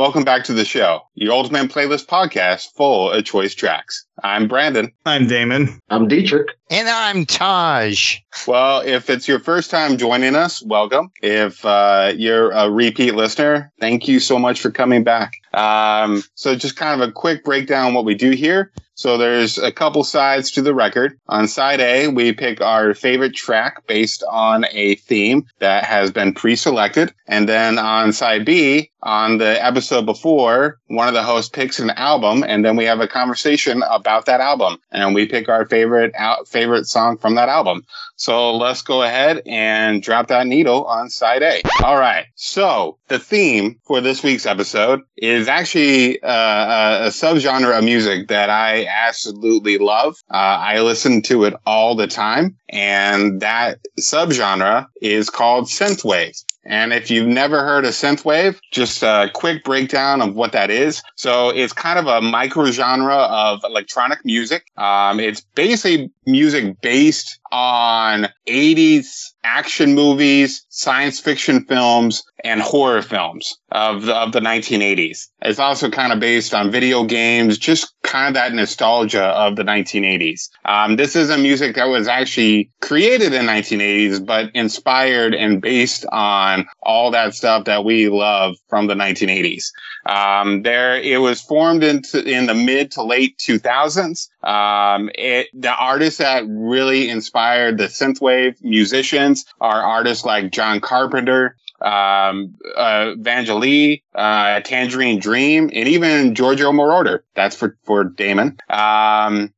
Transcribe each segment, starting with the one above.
Hello, and welcome back to the show, your ultimate playlist podcast full of choice tracks. I'm Brandon. I'm Damon. I'm Dietrich. And I'm Taj. Well, if it's your first time joining us, welcome. If uh, you're a repeat listener, thank you so much for coming back. Um, so, just kind of a quick breakdown of what we do here. So there's a couple sides to the record. On side A, we pick our favorite track based on a theme that has been pre-selected. And then on side B, on the episode before, one of the hosts picks an album and then we have a conversation about that album and we pick our favorite out, favorite song from that album. So let's go ahead and drop that needle on side A. All right. So the theme for this week's episode is actually uh, a subgenre of music that I absolutely love. Uh, I listen to it all the time, and that subgenre is called synthwave. And if you've never heard of synthwave, just a quick breakdown of what that is. So it's kind of a microgenre of electronic music. Um, it's basically music based on 80s action movies, science fiction films, and horror films of the, of the 1980s. It's also kind of based on video games, just kind of that nostalgia of the 1980s. Um, this is a music that was actually created in 1980s, but inspired and based on all that stuff that we love from the 1980s. Um, there, it was formed into, in the mid to late 2000s. Um, it, the artists that really inspired the synthwave musicians are artists like John Carpenter, um, uh, Vangelis, uh, Tangerine Dream, and even Giorgio Moroder. That's for, for Damon. Um,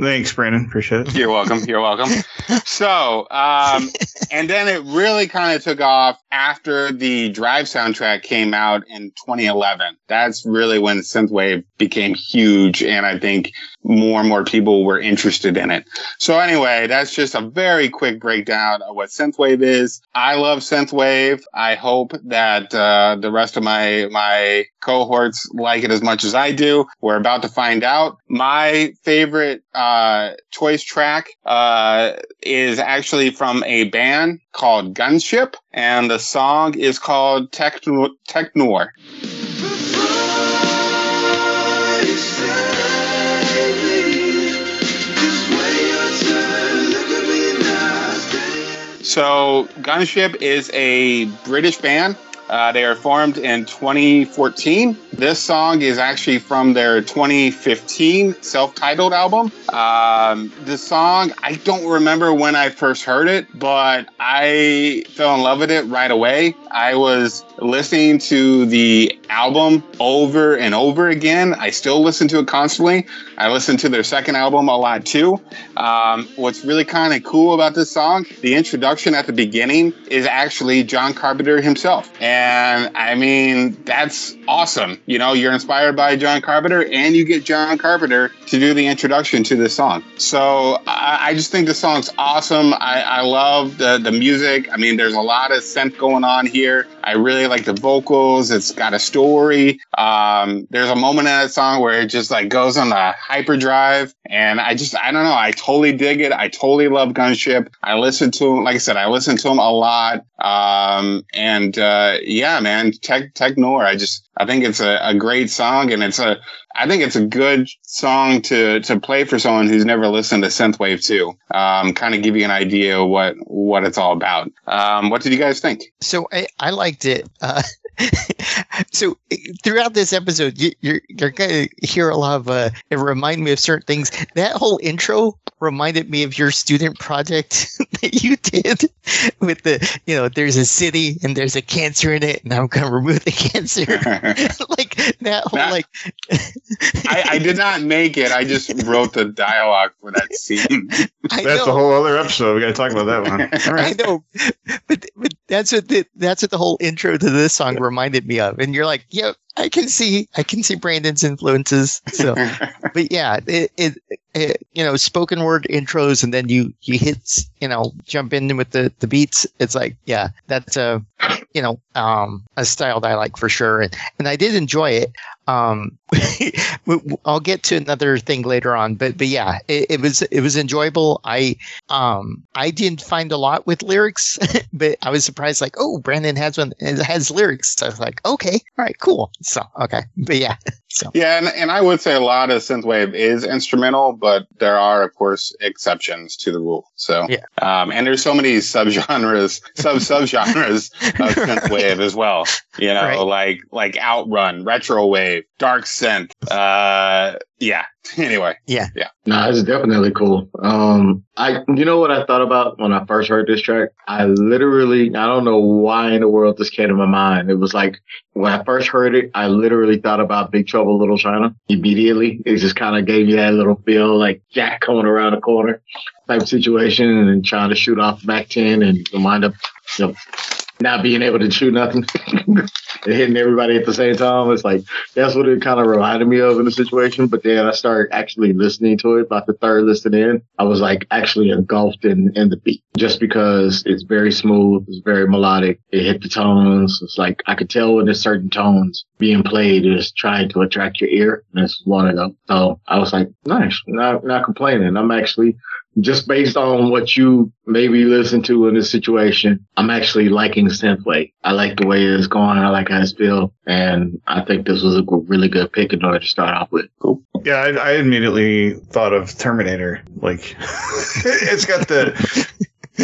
Thanks, Brandon. Appreciate it. You're welcome. You're welcome. so, um, and then it really kind of took off after the Drive soundtrack came out in 2011. That's really when synthwave became huge, and I think more and more people were interested in it. So anyway, that's just a very quick breakdown of what synthwave is. I love synthwave. I hope that uh, the rest of my my cohorts like it as much as I do. We're about to find out. My favorite uh, choice track uh, is actually from a band called Gunship, and the song is called Techno- Tech Noir. So, Gunship is a British band. Uh, they are formed in 2014. This song is actually from their 2015 self-titled album. Um, the song, I don't remember when I first heard it, but I fell in love with it right away. I was listening to the album over and over again. I still listen to it constantly. I listen to their second album a lot too. Um, what's really kind of cool about this song, the introduction at the beginning is actually John Carpenter himself. And I mean, that's awesome. You know, you're inspired by John Carpenter and you get John Carpenter to do the introduction to this song. So I, I just think the song's awesome. I, I love the, the music. I mean, there's a lot of synth going on here. I really like the vocals. It's got a story. Um, there's a moment in that song where it just like goes on the hyperdrive. And I just, I don't know. I totally dig it. I totally love Gunship. I listen to him. Like I said, I listen to him a lot. Um, and, uh, yeah, man, Tech, Technor. I just, I think it's a, a great song and it's a, I think it's a good song to to play for someone who's never listened to synthwave too. Um, kind of give you an idea what what it's all about. Um, what did you guys think? So I, I liked it. Uh, so throughout this episode, you, you're you're gonna hear a lot of. Uh, it remind me of certain things. That whole intro reminded me of your student project that you did with the you know there's a city and there's a cancer in it and I'm gonna remove the cancer. like that whole That- like. I, I did not make it. I just wrote the dialogue for that scene. That's know. a whole other episode. We got to talk about that one. All I know, but but that's what the, that's what the whole intro to this song reminded me of, and you're like, yeah, I can see I can see Brandon's influences. So, but yeah, it, it, it you know spoken word intros, and then you you hit you know jump in with the the beats. It's like yeah, that's a you know um a style that I like for sure, and and I did enjoy it. Um, I'll get to another thing later on, but but yeah, it, it was it was enjoyable. I um I didn't find a lot with lyrics, but I was surprised. Like, oh, Brandon has one has lyrics. So I was like, okay, all right, cool. So okay, but yeah, so Yeah, and, and I would say a lot of synthwave is instrumental, but there are, of course, exceptions to the rule. So, Yeah. um, and there's so many subgenres, sub subgenres of synthwave as well. You know, Right. like like outrun, retro wave, dark synth. Uh, yeah. Anyway, Yeah. Yeah. No, it's definitely cool. Um, I, you know what I thought about when I first heard this track? I literally, I don't know why in the world this came to my mind. It was like when I first heard it, I literally thought about Big Trouble Little China immediately. It just kind of gave me that little feel like Jack coming around the corner type situation and trying to shoot off the back 10 and wind up, you know, not being able to shoot nothing and hitting everybody at the same time. It's like, that's what it kind of reminded me of in the situation. But then I started actually listening to it about the third listen in. I was like actually engulfed in, in the beat just because it's very smooth. It's very melodic. It hit the tones. It's like I could tell when there's certain tones being played is trying to attract your ear. And it's one of them. So I was like, nice. Not, not complaining. I'm actually just based on what you maybe listen to in this situation, I'm actually liking Synthwave. I like the way it's going. I like how it's feel. And I think this was a really good pick in order to start off with. Yeah, I, I immediately thought of Terminator. Like, it's got the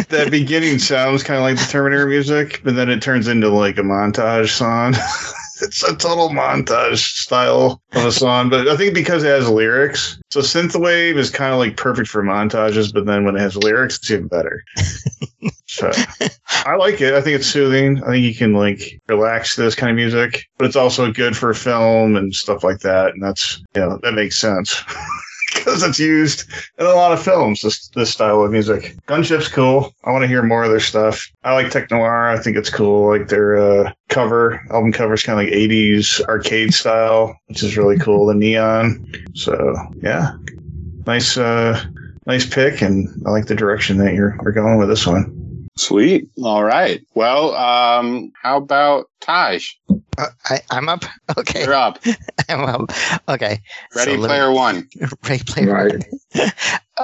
that beginning sounds kind of like the Terminator music, but then it turns into like a montage song. it's a total montage style of a song, but I think because it has lyrics, so synthwave is kind of like perfect for montages. But then when it has lyrics, it's even better. So I like it. I think it's soothing. I think you can like relax to this kind of music, but it's also good for film and stuff like that. And that's, you know, that makes sense because it's used in a lot of films, this, this style of music. Gunship's cool. I want to hear more of their stuff. I like Tech Noir. I think it's cool. Like their uh, cover, album cover is kind of like 80s arcade style, which is really cool. The neon. So yeah, nice, uh, nice pick. And I like the direction that you're, you're going with this one. sweet. All right. Well, um, how about Taj? Uh, I, I'm up. Okay, You're up. I'm up. Okay, Ready, So let me- player one. Ready Player Right. One.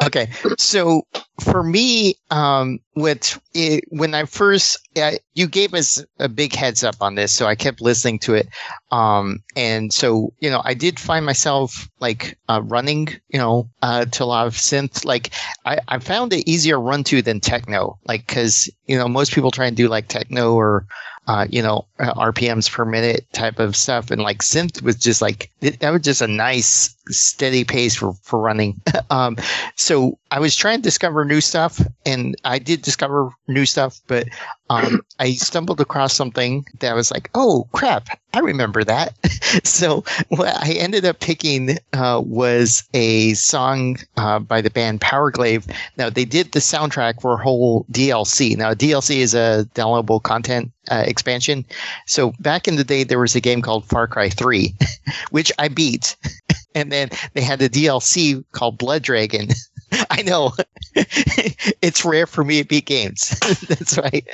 okay, so for me, um, with it, when I first, uh, you gave us a big heads up on this, so I kept listening to it, um, and so you know, I did find myself like uh, running, you know, uh, to a lot of synth. Like I, I found it easier run to than techno, like because you know most people try and do like techno or uh, you know, uh, RPMs per minute type of stuff. And like synth was just like, that was just a nice steady pace for, for running. um, so I was trying to discover new stuff and I did discover new stuff, but um, I stumbled across something that was like, oh crap, I remember that. so what I ended up picking uh, was a song uh, by the band Powerglaive. Now they did the soundtrack for a whole DLC. Now DLC is a downloadable content uh, expansion. So back in the day, there was a game called Far Cry 3, which I beat. And then they had the DLC called Blood Dragon. I know it's rare for me to beat games. That's right.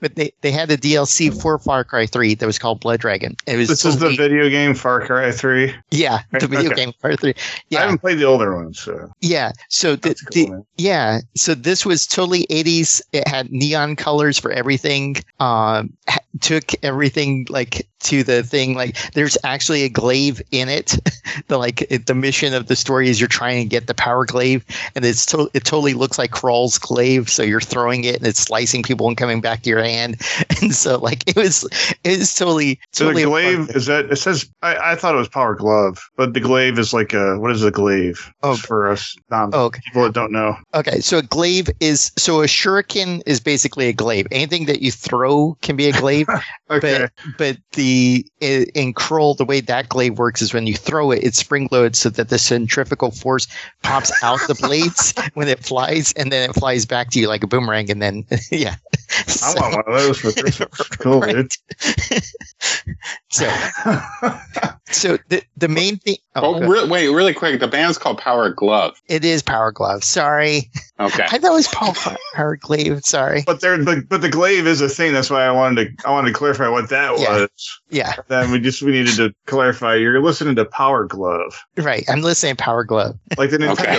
But they, they had a DLC for Far Cry 3 that was called Blood Dragon. It was This is the video game Far Cry 3. yeah, the video Okay. game Far Cry 3. Yeah. I haven't played the older ones, so yeah. So the, that's the, yeah, so this was totally 80s. It had neon colors for everything. Um, took everything like to the thing. Like there's actually a glaive in it. the like it, the mission of the story is you're trying to get the power glaive, and it's to- it totally looks like Krull's glaive. So you're throwing it and it's slicing people and coming back to your hand. And so like it was it was totally So totally the glaive is that it says I, I thought it was power glove, but the glaive is like a what is a glaive? Oh. for us um, Oh, okay. people that don't know. Okay, so a glaive is so a shuriken is basically a glaive. Anything that you throw can be a glaive. Okay, But but the in Krull, the way that glaive works is when you throw it, it's spring loaded so that the centrifugal force pops out the blades when it flies, and then it flies back to you like a boomerang, and then yeah. I So- want one of those for Christmas. Cool, dude. so So the the main thing. Oh, Oh, re- wait, really quick. The band's called Power Glove. it is Power Glove. Sorry, Okay. I thought it was Paul Power Glaive. Sorry. But there, but, but the glaive is a thing. That's why I wanted to. I wanted to clarify what that Yeah. was. Yeah, Then we just we needed to clarify. You're listening to Power Glove, right. I'm listening to Power Glove, like the Nintendo.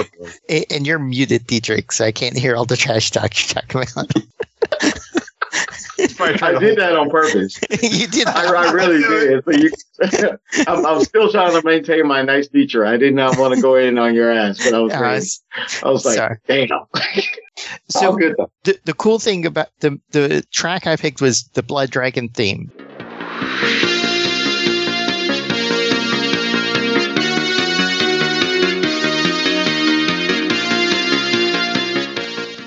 Okay. And you're muted, Dietrich, so I can't hear all the trash talk you're talking about. Probably tried I did that on purpose. you did. I, I really did. So you, I'm, I'm still trying to maintain my nice feature. I did not want to go in on your ass, but I was, Uh, ready. s- I was like, sorry. damn. so So good though. the, the cool thing about the the track I picked was the Blood Dragon theme.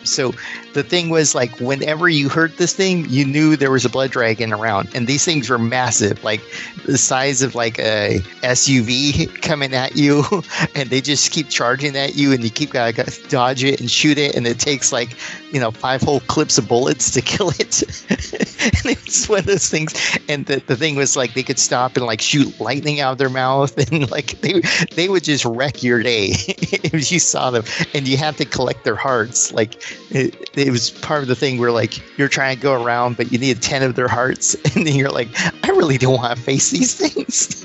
So the thing was like whenever you heard this thing, you knew there was a blood dragon around, and these things were massive, like the size of like a SUV coming at you, and they just keep charging at you, and you keep gotta, gotta dodge it and shoot it, and it takes like you know five whole clips of bullets to kill it. and it's one of those things. And the, the thing was like they could stop and like shoot lightning out of their mouth, and like they they would just wreck your day if you saw them. And you had to collect their hearts. Like it, it was part of the thing where like you're trying to go around, but you need ten of their hearts, and then you're like, I really don't want to face these things.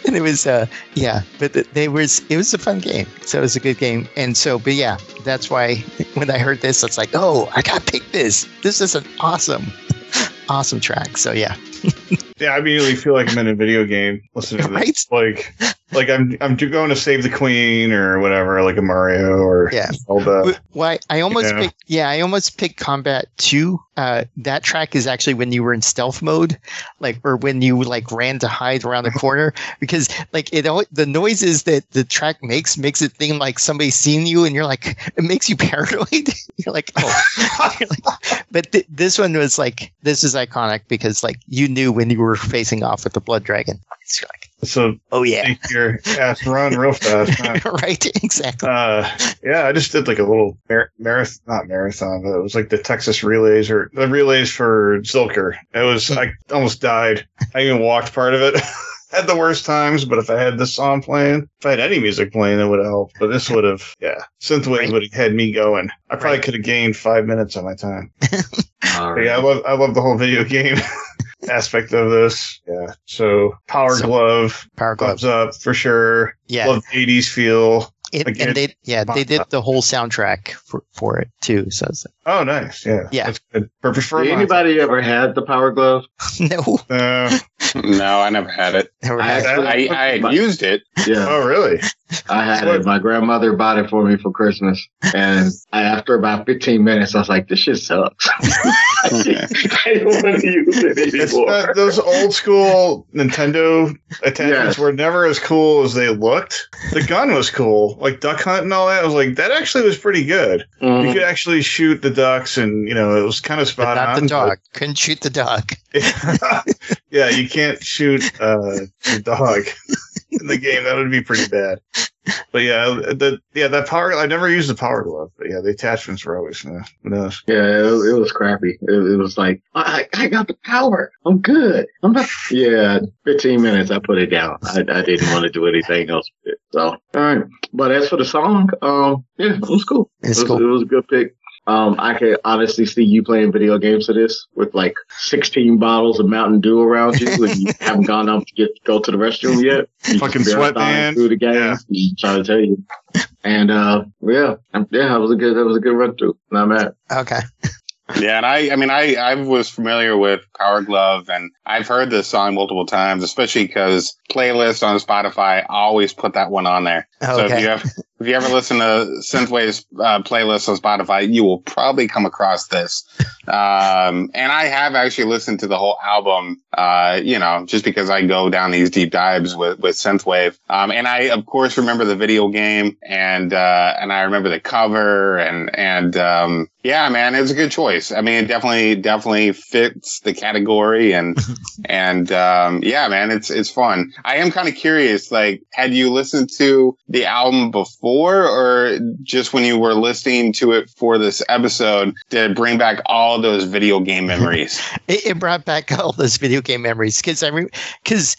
and it was uh yeah, but they was it was a fun game. So it was a good game. And so, but yeah, that's why when I heard this, it's like, oh, I gotta pick this. This is an awesome, awesome track. So yeah, Yeah, I immediately feel like I'm in a video game listening to this. Like, like I'm I'm going to save the queen or whatever, like a Mario or Yeah. Zelda. Why I almost Yeah. picked yeah, I almost picked Combat 2. Uh that track is actually when you were in stealth mode, like or when you like ran to hide around the corner because like it al- the noises that the track makes makes it seem like somebody's seen you and you're like it makes you paranoid. you're like, "Oh." You're like- but th- this one was like this is iconic because like you knew when you were facing off with the blood dragon. It's like, So oh yeah. make your ass run real fast. huh? right, exactly. Uh, yeah, I just did like a little mar- marathon, not marathon, but it was like the Texas relays or the relays for Zilker. It was, I almost died. I even walked part of it. had the worst times, but if I had this song playing, if I had any music playing, it would have helped. But this would have, yeah, synthwave Right. would have had me going. I probably Right. could have gained five minutes on my time. All But yeah, I love, I love the whole video game aspect of this. Yeah. So Power So- Glove, Power glove. gloves up for sure. Yeah. Love the 80s feel. It, Again, and they yeah they did the whole soundtrack for, for it too. So it's Oh, nice. Yeah. Yeah. That's good. Perfect for Did anybody ever had the power glove? no, Uh, No, I never had it. never I had. actually- I, I had used it. Yeah, oh, really? I had it. My grandmother bought it for me for Christmas, and I, after about 15 minutes, I was like, "This shit sucks." I don't want to use it anymore. not, those old school Nintendo attachments Yes. were never as cool as they looked. The gun was cool, like Duck Hunt and all that. I was like, that actually was pretty good. You Mhm. could actually shoot the ducks, and you know, it was kind of But spot not on. the dog. Couldn't shoot the dog. yeah, you can't shoot uh, the dog in the game. That would be pretty bad. But yeah, the yeah that power. I never used the power glove, but yeah, the attachments were always uh, who knows. Yeah, it, was- it was crappy. It, it was like, I, I got the power. I'm good. I'm not. Yeah, 15 minutes, I put it down. I, I didn't want to do anything else with it. So, all right. But as for the song, um, yeah, it was cool. It's it, was, cool. it was a good pick. Um, I could honestly see you playing video games to this with like 16 bottles of Mountain Dew around you and you haven't gone out to get go to the restroom yet. You Fucking just sweat, through the game. Yeah. I'm trying to tell you. And uh, yeah, um, yeah, that was a good, that was a good run through. Not mad. Okay. Yeah, and I, I mean, I, I was familiar with Power Glove, and I've heard this song multiple times, especially because playlist on Spotify always put that one on there. So if Okay. you ever, if you ever listen to Synthwave's uh, playlist on Spotify, you will probably come across this. Um, and I have actually listened to the whole album, uh, you know, just because I go down these deep dives with, with Synthwave. Um, and I, of course, remember the video game and, uh, and I remember the cover and, and, um, yeah, man, it was a good choice. I mean, it definitely, definitely fits the category and, and, um, yeah, man, it's, it's fun. I am kind of curious, like, had you listened to the album before or just when you were listening to it for this episode, did it bring back all those video game memories? It, it brought back all those video game memories because I because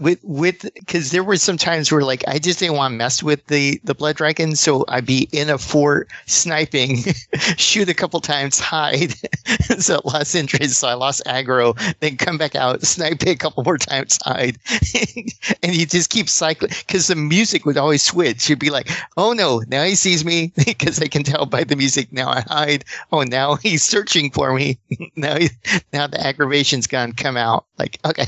with with because there were some times where like I just didn't want to mess with the the blood dragon, so I'd be in a fort sniping, shoot a couple times, hide, so lost interest, so I lost aggro, then come back out, snipe a couple more times, hide, and you just keep cycling because the music would always switch. You'd be like, oh no, now he sees me because I can tell by the music. Now I hide. Oh, now he's searching for me. now he, now the aggravation's gone. Come out. Like okay.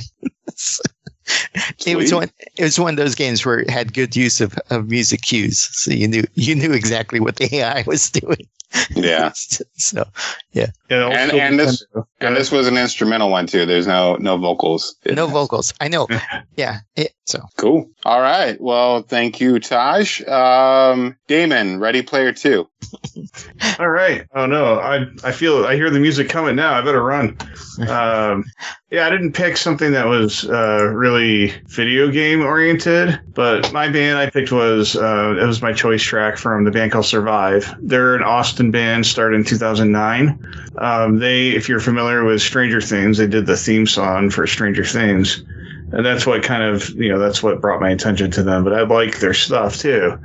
It was one it was one of those games where it had good use of, of music cues so you knew you knew exactly what the ai was doing Yeah. so Yeah, And- and this- And this was an instrumental one too. There's no no vocals. no vocals i know yeah it, so Cool. All right. Well, thank you, Taj. Um, Damon, Ready Player Two. All right. Oh no, I I feel I hear the music coming now. I better run. Um, yeah, I didn't pick something that was uh, really video game oriented, but my band I picked was uh, it was my choice track from the band called Survive. They're an Austin band, started in 2009. Um, they, if you're familiar with Stranger Things, they did the theme song for Stranger Things. And that's what kind of, you know, that's what brought my attention to them. But I like their stuff too.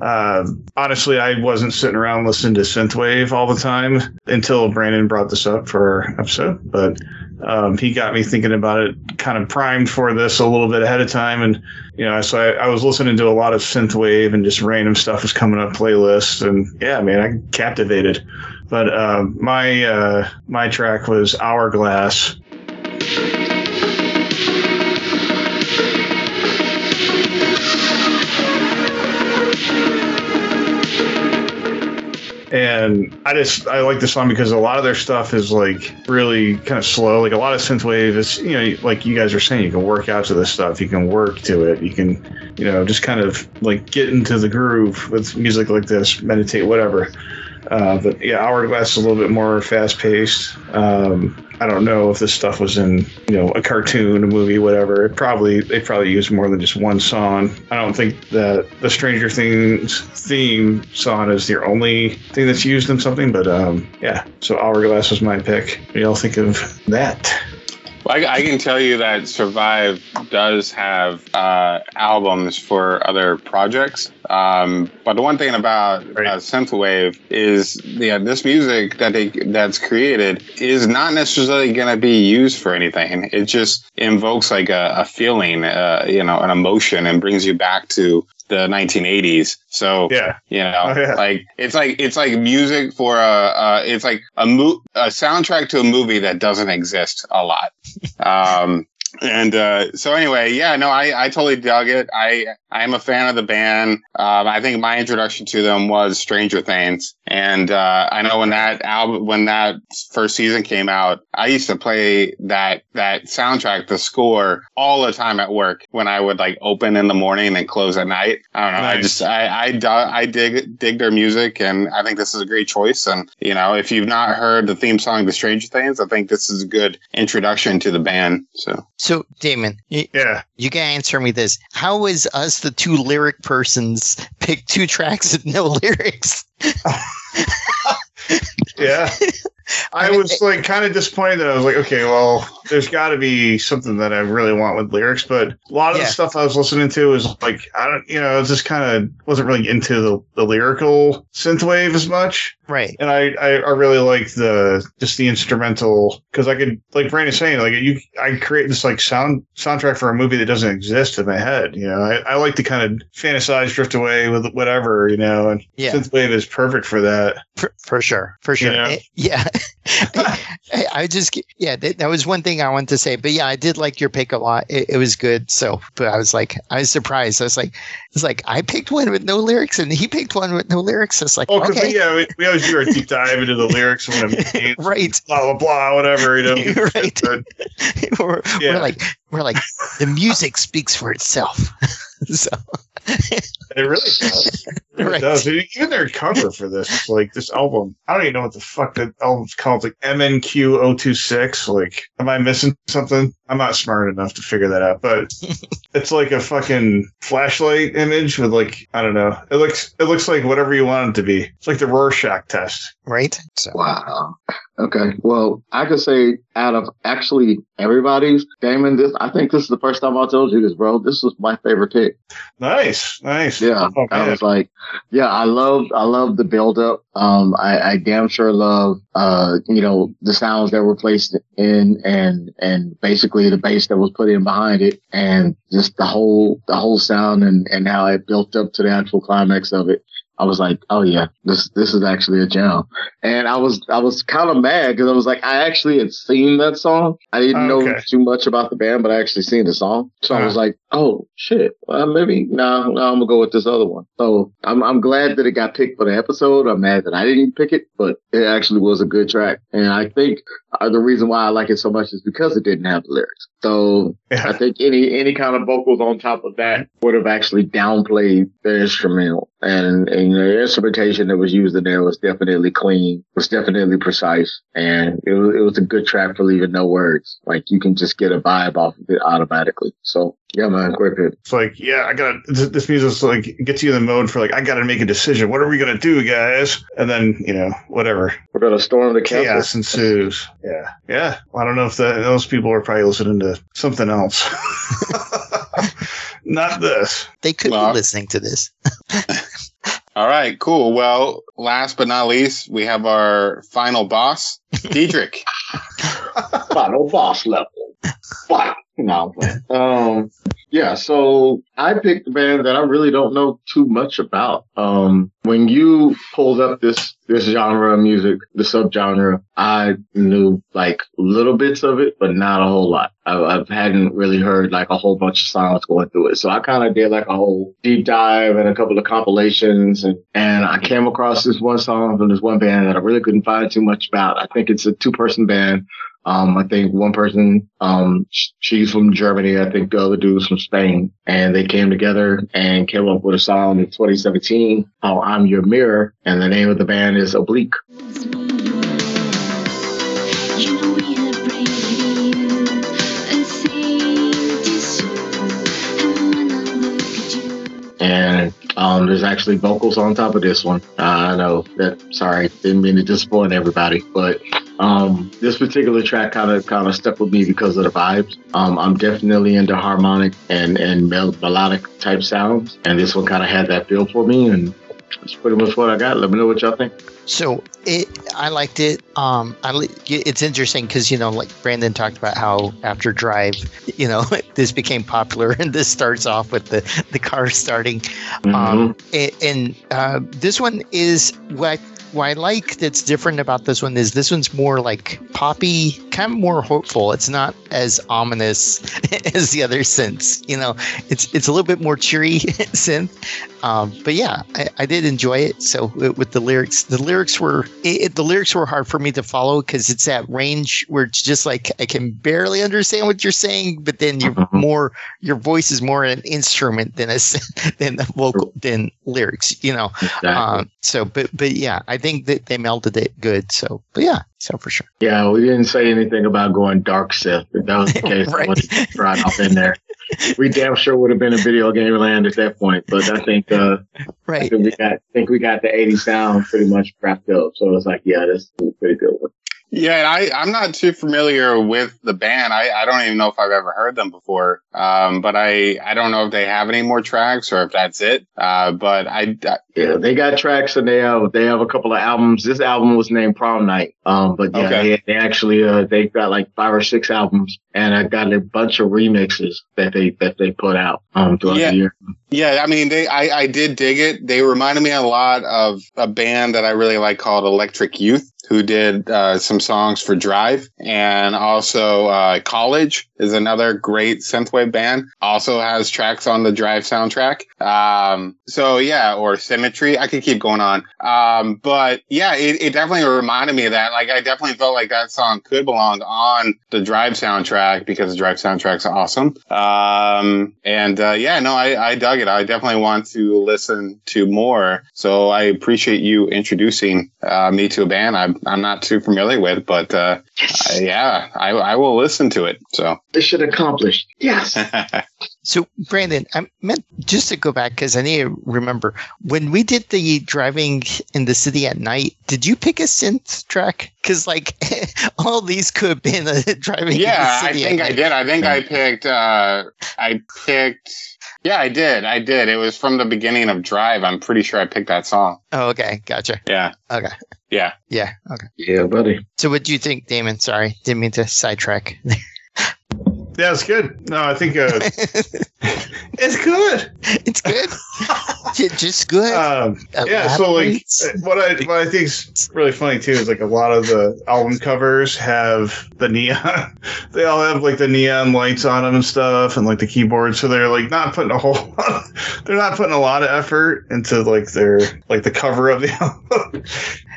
Um, honestly, I wasn't sitting around listening to synthwave all the time until Brandon brought this up for our episode. But um, he got me thinking about it, kind of primed for this a little bit ahead of time, and you know, so I, I was listening to a lot of synthwave and just random stuff was coming up playlists, and yeah, man, I captivated. But um, my uh, my track was Hourglass. And I just I like this song because a lot of their stuff is like really kind of slow. Like a lot of synthwave is you know like you guys are saying, you can work out to this stuff, you can work to it, you can you know just kind of like get into the groove with music like this, meditate, whatever. Uh, but yeah, Hourglass is a little bit more fast paced. Um, I don't know if this stuff was in you know a cartoon, a movie, whatever. It probably they probably used more than just one song. I don't think that the Stranger Things theme song is the only thing that's used in something. But um, yeah, so Hourglass was my pick. What do y'all think of that? I, I can tell you that Survive does have uh, albums for other projects. Um, but the one thing about uh, synthwave is, yeah, this music that they that's created is not necessarily going to be used for anything. It just invokes like a, a feeling, uh, you know, an emotion, and brings you back to the 1980s. So Yeah, you know, Oh, yeah. like it's like it's like music for a uh, it's like a mo- a soundtrack to a movie that doesn't exist a lot. Um, and uh, so anyway, yeah, no, I, I totally dug it. I I am a fan of the band. Um, I think my introduction to them was Stranger Things, and uh, I know when that album when that first season came out, I used to play that that soundtrack, the score, all the time at work when I would like open in the morning and close at night. I don't know. I just I I, I dig dig their music, and I think this is a great choice. And you know, if you've not heard the theme song to Stranger Things, I think this is a good introduction to the band. So so damon you, yeah. you gotta answer me this how was us the two lyric persons pick two tracks with no lyrics Yeah. I was like kind of disappointed that I was like, okay, well, there's got to be something that I really want with lyrics, but a lot of Yeah. the stuff I was listening to was like, I don't, you know, it just kind of wasn't really into the, the lyrical synthwave as much. right And I, I, I really like the just the instrumental because I could, like Brandon's saying, like you, I create this like sound soundtrack for a movie that doesn't exist in my head. You know, I, I like to kind of fantasize, drift away with whatever, you know, and yeah synthwave is perfect for that. For, for sure, for sure. Yeah. Eh, Yeah, I, just yeah, that, that was one thing I wanted to say. But yeah, I did like your pick a lot. It, it was good. So, but I was like, I was surprised. I was like, it's like I picked one with no lyrics, and he picked one with no lyrics. It's like Oh, okay, yeah, we, we always do our deep dive into the lyrics when means, right, blah blah blah, whatever. You know, right. We're, Yeah. we're like we're like the music speaks for itself. so it really does. It really Right. does. Even their cover for this, like this album, I don't even know what the fuck that album's called. It's like MNQ026. Like, am I missing something? I'm not smart enough to figure that out, but it's like a fucking flashlight image with like I don't know. It looks it looks like whatever you want it to be. It's like the Rorschach test. right? So Wow. Okay. Well, I could say out of actually everybody's Damon, this I think this is the first time I told you this, bro. This was my favorite pick. Nice, nice. Yeah. Oh, I was like, yeah, I love I love the build up. Um I, I damn sure love uh, you know, the sounds that were placed in and and basically the bass that was put in behind it and just the whole the whole sound and, and how it built up to the actual climax of it. I was like, oh yeah, this this is actually a jam. And I was I was kind of mad because I was like, I actually had seen that song. I didn't know Okay. too much about the band, but I actually seen the song. So I was like, oh shit, well, maybe no, no, I'm gonna go with this other one. So I'm I'm glad that it got picked for the episode. I'm mad that I didn't pick it, but it actually was a good track. And I think uh, the reason why I like it so much is because it didn't have the lyrics. So I think any any kind of vocals on top of that would have actually downplayed the instrumental, and, and the instrumentation that was used in there was definitely clean, was definitely precise, and it was it was a good track for leaving no words. Like you can just get a vibe off of it automatically. So yeah, man, great pick. It's like, yeah, I gotta. This, this music's like gets you in the mode for like, I gotta make a decision. What are we gonna do, guys? And then you know, whatever, We're gonna storm the castle. chaos ensues. Yeah, yeah. I don't know if that, those people are probably listening to something else. Not this. they could Well- be listening to this. All right, cool. Well, last but not least, we have our final boss, Diedrich. final boss level. Fuck. No. Um. Yeah. So I picked a band that I really don't know too much about. Um. When you pulled up this this genre of music, the subgenre, I knew like little bits of it, but not a whole lot. I, I hadn't really heard like a whole bunch of songs going through it. So I kind of did like a whole deep dive and a couple of compilations, and and I came across this one song from this one band that I really couldn't find too much about. I think it's a two person band. Um, I think one person, um, she's from Germany. I think the other dude's from Spain and they came together and came up with a song in 2017 called I'm Your Mirror. And the name of the band is Oblique. You know we had prayed and sing this song. And when I look at you, And, um, there's actually vocals on top of this one. Uh, I know that, sorry, didn't mean to disappoint everybody, but, um, this particular track kind of, kind of stuck with me because of the vibes. Um, I'm definitely into harmonic and, and mel- melodic type sounds. And this one kind of had that feel for me. And that's pretty much what I got. Let me know what y'all think. So it, I liked it. Um, I li- it's interesting because you know, like Brandon talked about how after Drive, you know, this became popular, and this starts off with the the car starting. Um, a- and uh, this one is what what I like that's different about this one is this one's more like poppy, kind of more hopeful. It's not as ominous as the other synths. You know, it's it's a little bit more cheery synth. Um, but yeah, I, I did enjoy it. So with, with the lyrics, the lyrics were it, it- the lyrics were hard for me to follow because it's that range where it's just like I can barely understand what you're saying, but then you're Mhm. more your voice is more an instrument than a than the vocal than lyrics. You know. Exactly. Um, so, but but yeah, I think that they melded it good. So, but yeah, so for sure. yeah, we didn't say anything about going dark Sith. If that was the case, I Right. would have tried off in there. We damn sure would have been in video game land at that point. But I think uh, I Right. think we got I think we got the 80 sound pretty much wrapped up. So it's like, yeah, that's a pretty good one. Yeah, I, I'm not too familiar with the band. I, I don't even know if I've ever heard them before. Um, but I, I don't know if they have any more tracks or if that's it. Uh, but I, I Yeah, they got tracks and they have they have a couple of albums. This album was named Prom Night. Um, but yeah, Okay. they, they actually uh they got like five or six albums, and I got a bunch of remixes that they that they put out um throughout Yeah. the year. yeah, I mean, they, I, I did dig it. They reminded me a lot of a band that I really like called Electric Youth. Who did uh, some songs for Drive and also uh, College is another great synthwave band. Also has tracks on the Drive soundtrack. Um, so yeah, or Symmetry. I could keep going on. Um, but yeah, it, it definitely reminded me of that. Like I definitely felt like that song could belong on the Drive soundtrack because the Drive soundtrack's awesome. Um, and uh, yeah, no, I, I dug it. I definitely want to listen to more. So I appreciate you introducing uh, me to a band. I'm I'm not too familiar with, but uh, I- yeah, I, I will listen to it. So Mission accomplished. Yes. So, Brandon, I meant just to go back because I need to remember when we did the driving in the city at night. Did you pick a synth track? Because like all these could have been a driving. yeah, in the I think at I night. did. I think I picked. Uh, I picked. Yeah, I did. I did. It was from the beginning of Drive. I'm pretty sure I picked that song. Oh, okay, gotcha. Yeah. Okay. Yeah. Yeah, okay. yeah, buddy. So, what do you think, Damon? Sorry, didn't mean to sidetrack. Yeah, it's good. No, I think uh, it's good. it's good. Just good. Um, yeah, so like uh, what I what I think is really funny too is like a lot of the album covers have the neon. they all have like the neon lights on them and stuff, and like the keyboard. So they're like not putting a whole. lot they're not putting a lot of effort into like their like the cover of the album.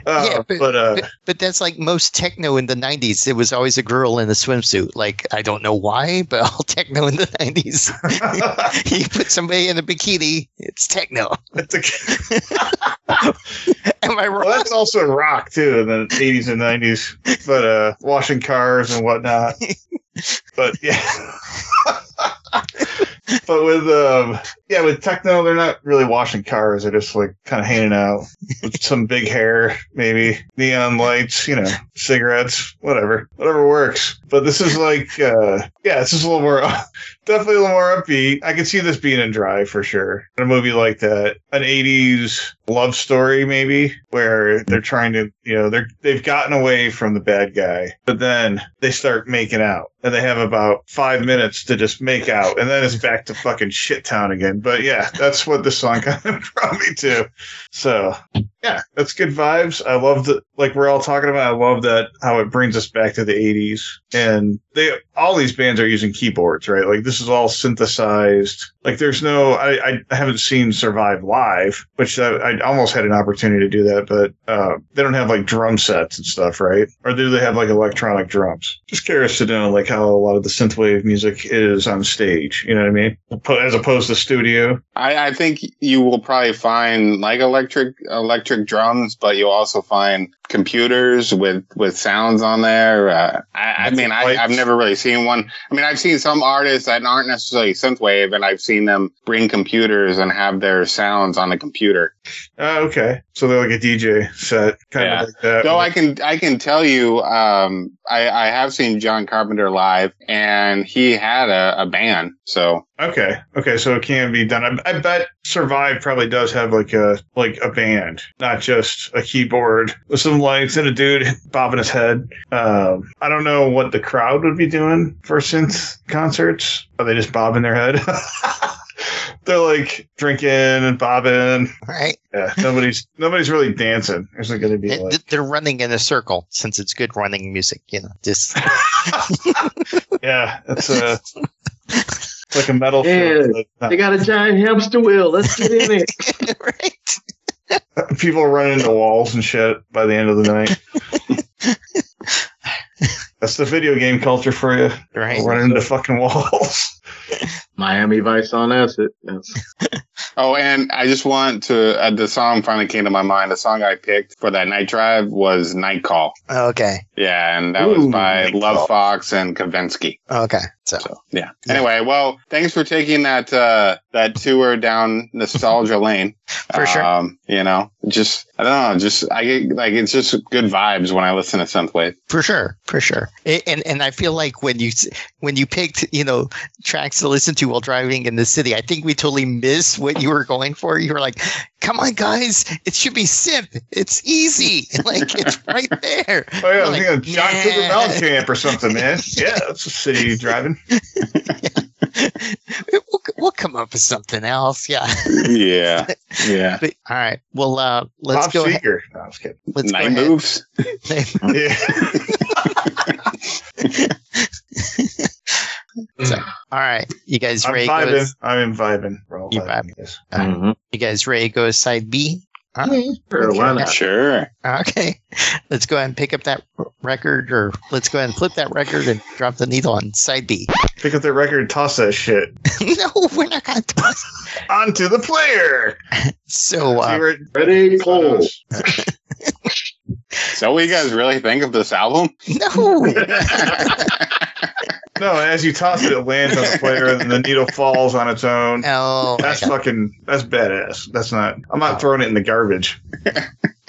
Uh, Yeah, but, but- uh, But, but that's like most techno in the 90s. It was always a girl in a swimsuit. Like, I don't know why, but all techno in the 90s. you put somebody in a bikini, it's techno. Am I wrong? well, that's also rock too in the 80s and 90s, but uh, washing cars and whatnot. But yeah. but with um yeah with techno they're not really washing cars. They're just like kind of hanging out with some big hair maybe neon lights you know cigarettes whatever. Whatever works. But this is like uh yeah this is a little more definitely a little more upbeat. I can see this being in drive for sure. In a movie like that an 80s love story maybe where mm-hmm. they're trying to you know they're they've gotten away from the bad guy but then they start making out and they have about five minutes to just make out and then it's back to fucking shit town again. But yeah that's what the song kind of brought me to. So yeah that's good vibes. I love the like we're all talking about i love that how it brings us back to the 80s and they all these bands are using keyboards right? Like this is all synthesized. Like there's no i i haven't seen survive live which I, I almost had an opportunity to do that but uh they don't have like drum sets and stuff right? Or do they have like electronic drums? Just curious to know like how a lot of the synthwave music is on stage you know what i mean? As opposed to studio. I, I think you will probably find like electric electric drums, but you'll also find computers with with sounds on there. Uh, I, I mean, I, I've never really seen one. I mean, I've seen some artists that aren't necessarily synthwave, and I've seen them bring computers and have their sounds on the computer. Uh, okay so they're like a dj set kind Yeah. of like that Though I can I can tell you, um, I, I have seen John Carpenter live, and he had a, a band. So Okay. Okay. So it can be done. I, I bet Survive probably does have like a like a band, not just a keyboard with some lights and a dude bobbing his head. Um, I don't know what the crowd would be doing for synth concerts. Are they just bobbing their head? They're like drinking and bobbing. right? Yeah. Nobody's nobody's really dancing. There's not going to be It- like. They're running in a circle since it's good running music, you know. Just yeah. It's a. It's like a metal. Yeah. film They got a giant hamster wheel. Let's get in it. right. people running into walls and shit by the end of the night. That's the video game culture for you. Right. Running into fucking walls. Miami Vice on acid. That's, Oh, and I just want to, uh, the song finally came to my mind. The song I picked for that night drive was Night Call. Okay. Yeah, and that was Ooh, by Night Love Call. Fox and Kavinsky. Okay. So So, yeah. Yeah. Anyway, well, thanks for taking that, uh, that tour down nostalgia lane. For sure. Um, you know, just, I don't know, just, I get, like, it's just good vibes when I listen to Synthwave. for sure, for sure. And and I feel like when you when you picked you know tracks to listen to while driving in the city, I think we totally missed what you were going for. You were like, "Come on, guys, it should be synth. It's easy. Like it's right there." Oh yeah, I was Like, thinking John Cougar yeah. Mountain Camp or something, man. Yeah, that's a city driving. We'll, we'll come up with something else. Yeah. yeah. Yeah. But, all right. Well, uh, let's Bob go. Ahead. Seger. No, I was kidding. Let's go Night ahead. moves. Yeah. So, all right, you guys I'm ready? vibing. Goes, I'm vibing. We're all You vibing. Yes. Mhm. you guys ready? to Go to side B. Huh? Sure, why not? Sure. Okay, let's go ahead and pick up that record, or let's go ahead and flip that record and drop the needle on side B. Pick up the record and toss that shit no, we're not going to toss. onto the player. So, uh, where it- Ready, cold. So, what you guys really think of this album? No. No, as you toss it, it lands on the player, and the needle falls on its own. Oh, That's fucking. That's badass. That's not. I'm not throwing it in the garbage.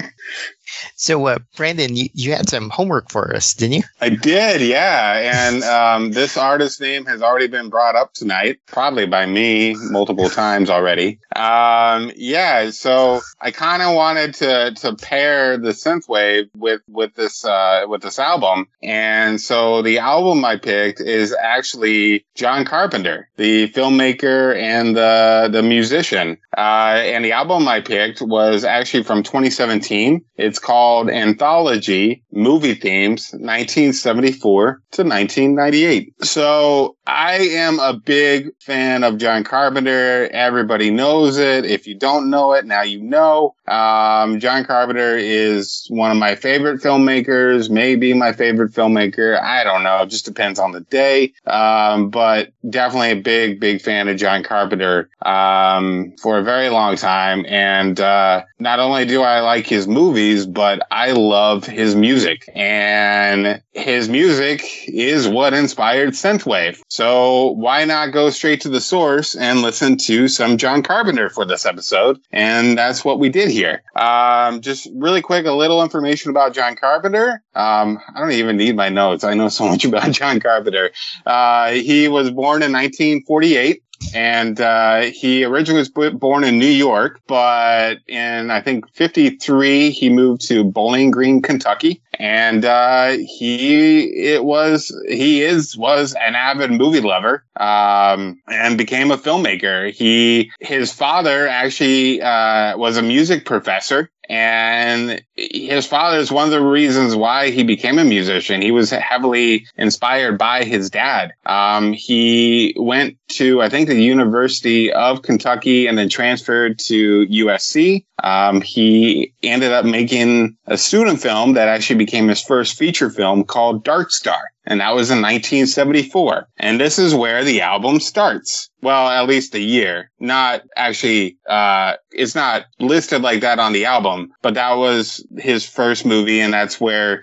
So, uh, Brandon, you, you had some homework for us, didn't you? I did, yeah. And um, this artist's name has already been brought up tonight, probably by me multiple times already. Um, yeah, so I kind of wanted to to pair the synthwave with with this uh, with this album, and so the album I picked is actually John Carpenter, the filmmaker and the the musician. Uh, and the album I picked was actually from 2017. It's called Anthology Movie Themes 1974 to 1998. So I am a big fan of John Carpenter. Everybody knows it. If you don't know it, now you know. Um, John Carpenter is one of my favorite filmmakers, maybe my favorite filmmaker. I don't know. It just depends on the day. Um, but definitely a big, big fan of John Carpenter um, for a very long time. And uh, not only do I like his movies, but I love his music. And his music is what inspired Synthwave. So why not go straight to the source and listen to some John Carpenter for this episode? And that's what we did here. Um, just really quick, a little information about John Carpenter. Um, I don't even need my notes. I know so much about John Carpenter. Uh, he was born in 1948 and uh, he originally was born in New York, but in I think '53 he moved to Bowling Green, Kentucky, and uh, he it was he is was an avid movie lover um, and became a filmmaker. He his father actually uh, was a music professor. And his father is one of the reasons why he became a musician. He was heavily inspired by his dad. Um, he went to, I think, the University of Kentucky and then transferred to USC. Um, he ended up making a student film that actually became his first feature film called Dark Star. And that was in 1974. And this is where the album starts. Well, at least a year. Not actually, uh, it's not listed like that on the album, but that was his first movie. And that's where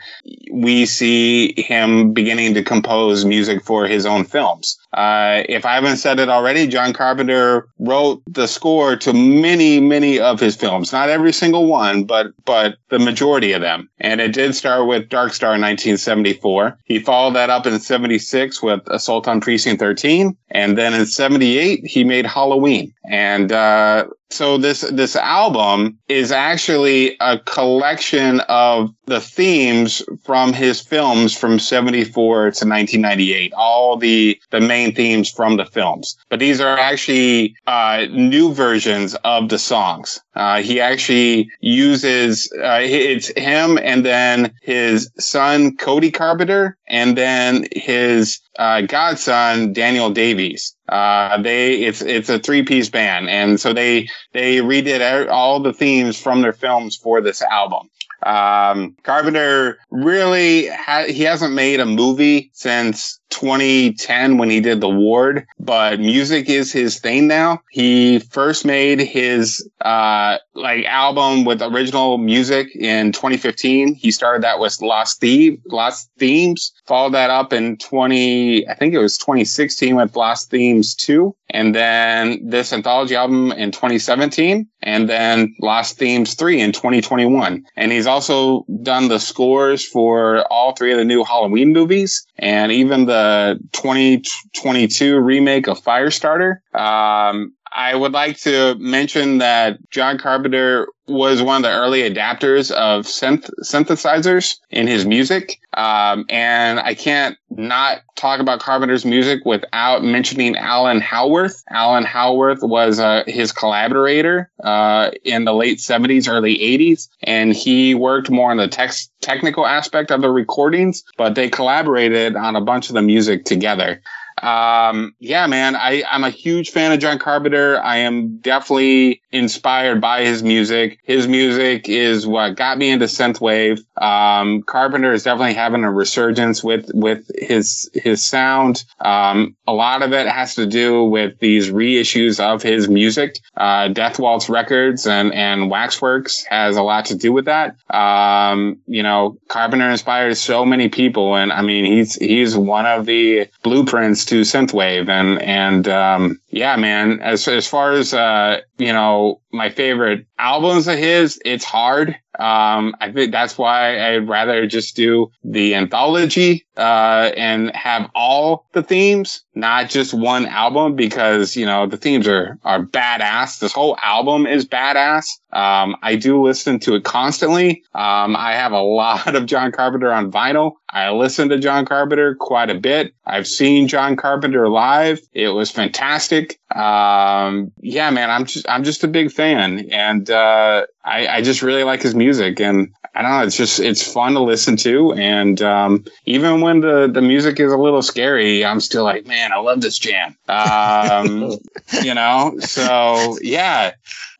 we see him beginning to compose music for his own films. Uh, if I haven't said it already, John Carpenter wrote the score to many, many of his films. Not every single one, but but the majority of them. And it did start with Dark Star in 1974. He followed that up in 76 with Assault on Precinct 13, and then in 78 he made Halloween. And uh, so this this album is actually a collection of the themes from his films from 74 to 1998 all the the main themes from the films. But these are actually uh, new versions of the songs. Uh, he actually uses uh, it's him and then his son cody carpenter and then his uh, godson daniel davies. Uh, they it's it's a three piece band and so they they redid all the themes from their films for this album. Um, Carpenter really ha- he hasn't made a movie since 2010 when he did The Ward, but music is his thing now. He first made his uh like album with original music in 2015. He started that with Lost Theme, Lost Themes. Followed that up in 20, I think it was 2016 with Lost Themes 2, and then this anthology album in 2017, and then Lost Themes 3 in 2021. And he's also done the scores for all three of the new Halloween movies and even the 2022 remake of Firestarter. Um, I would like to mention that John Carpenter was one of the early adapters of synth synthesizers in his music. Um, and I can't not talk about Carpenter's music without mentioning Alan Howarth. Alan Howarth was uh, his collaborator uh, in the late 70s, early 80s, and he worked more on the tex- technical aspect of the recordings, but they collaborated on a bunch of the music together um, yeah, man, I, I'm a huge fan of John Carpenter. I am definitely inspired by his music. His music is what got me into synthwave. Um, Carpenter is definitely having a resurgence with with his his sound. Um, a lot of it has to do with these reissues of his music. Uh, Death Waltz Records and and Waxworks has a lot to do with that. Um, you know, Carpenter inspires so many people, and I mean, he's he's one of the blueprints to synthwave, and and um, yeah, man. As as far as uh, you know, my favorite albums of his, it's hard. Um, I think that's why I'd rather just do the anthology, uh, and have all the themes, not just one album, because, you know, the themes are, are badass. This whole album is badass. Um, I do listen to it constantly. Um, I have a lot of John Carpenter on vinyl. I listen to John Carpenter quite a bit. I've seen John Carpenter live. It was fantastic. Um, yeah, man, I'm just, I'm just a big fan and, uh, I, I just really like his music and I don't know, it's just, it's fun to listen to. And, um, even when the, the music is a little scary, I'm still like, man, I love this jam. Um, you know, so yeah.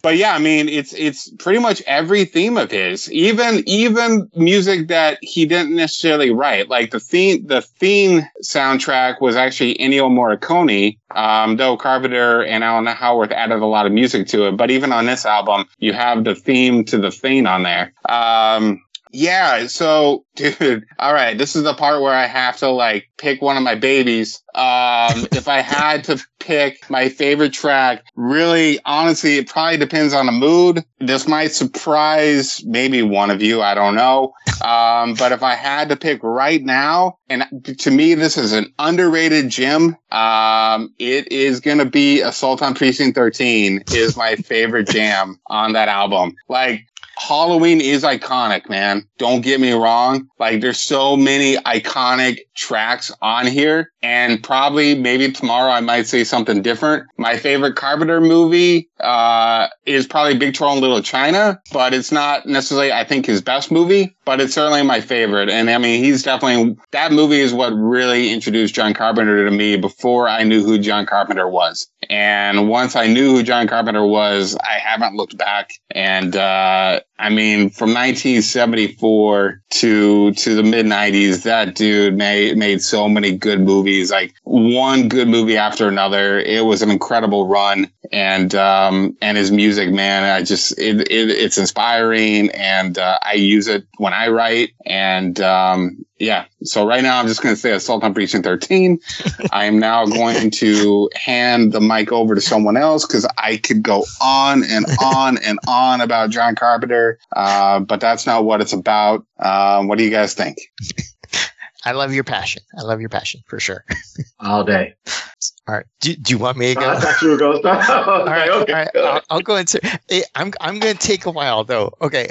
But yeah, I mean, it's it's pretty much every theme of his, even even music that he didn't necessarily write. Like the Thing, the theme soundtrack was actually Ennio Morricone, um, though Carpenter and Alan Howarth added a lot of music to it. But even on this album, you have the Thing to the theme on there. Um, yeah, so dude, all right, this is the part where I have to like pick one of my babies. Um, if I had to pick my favorite track, really, honestly, it probably depends on the mood. This might surprise maybe one of you, I don't know. Um, but if I had to pick right now, and to me, this is an underrated gem. Um, it is gonna be Assault on Precinct 13 is my favorite jam on that album. Like, Halloween is iconic, man. Don't get me wrong. Like there's so many iconic tracks on here and probably maybe tomorrow I might say something different. My favorite Carpenter movie, uh, is probably Big Trouble in Little China, but it's not necessarily, I think, his best movie, but it's certainly my favorite. And I mean, he's definitely, that movie is what really introduced John Carpenter to me before I knew who John Carpenter was. And once I knew who John Carpenter was, I haven't looked back. And, uh, I mean, from 1974 to, to the mid 90s, that dude made, made so many good movies, like one good movie after another. It was an incredible run. And, um, and his music, man, I just, it, it it's inspiring and, uh, I use it when I write. And, um, yeah. So right now I'm just going to say Assault on Precinct 13. I am now going to hand the mic over to someone else because I could go on and on and on about John Carpenter. Uh, but that's not what it's about. Um, what do you guys think? I love your passion. I love your passion for sure. all day. All right. Do, do you want me to go? I thought you were going to start. I was all like, right, okay. all right. I'll, I'll go into. eh, I'm I'm going to take a while though. Okay.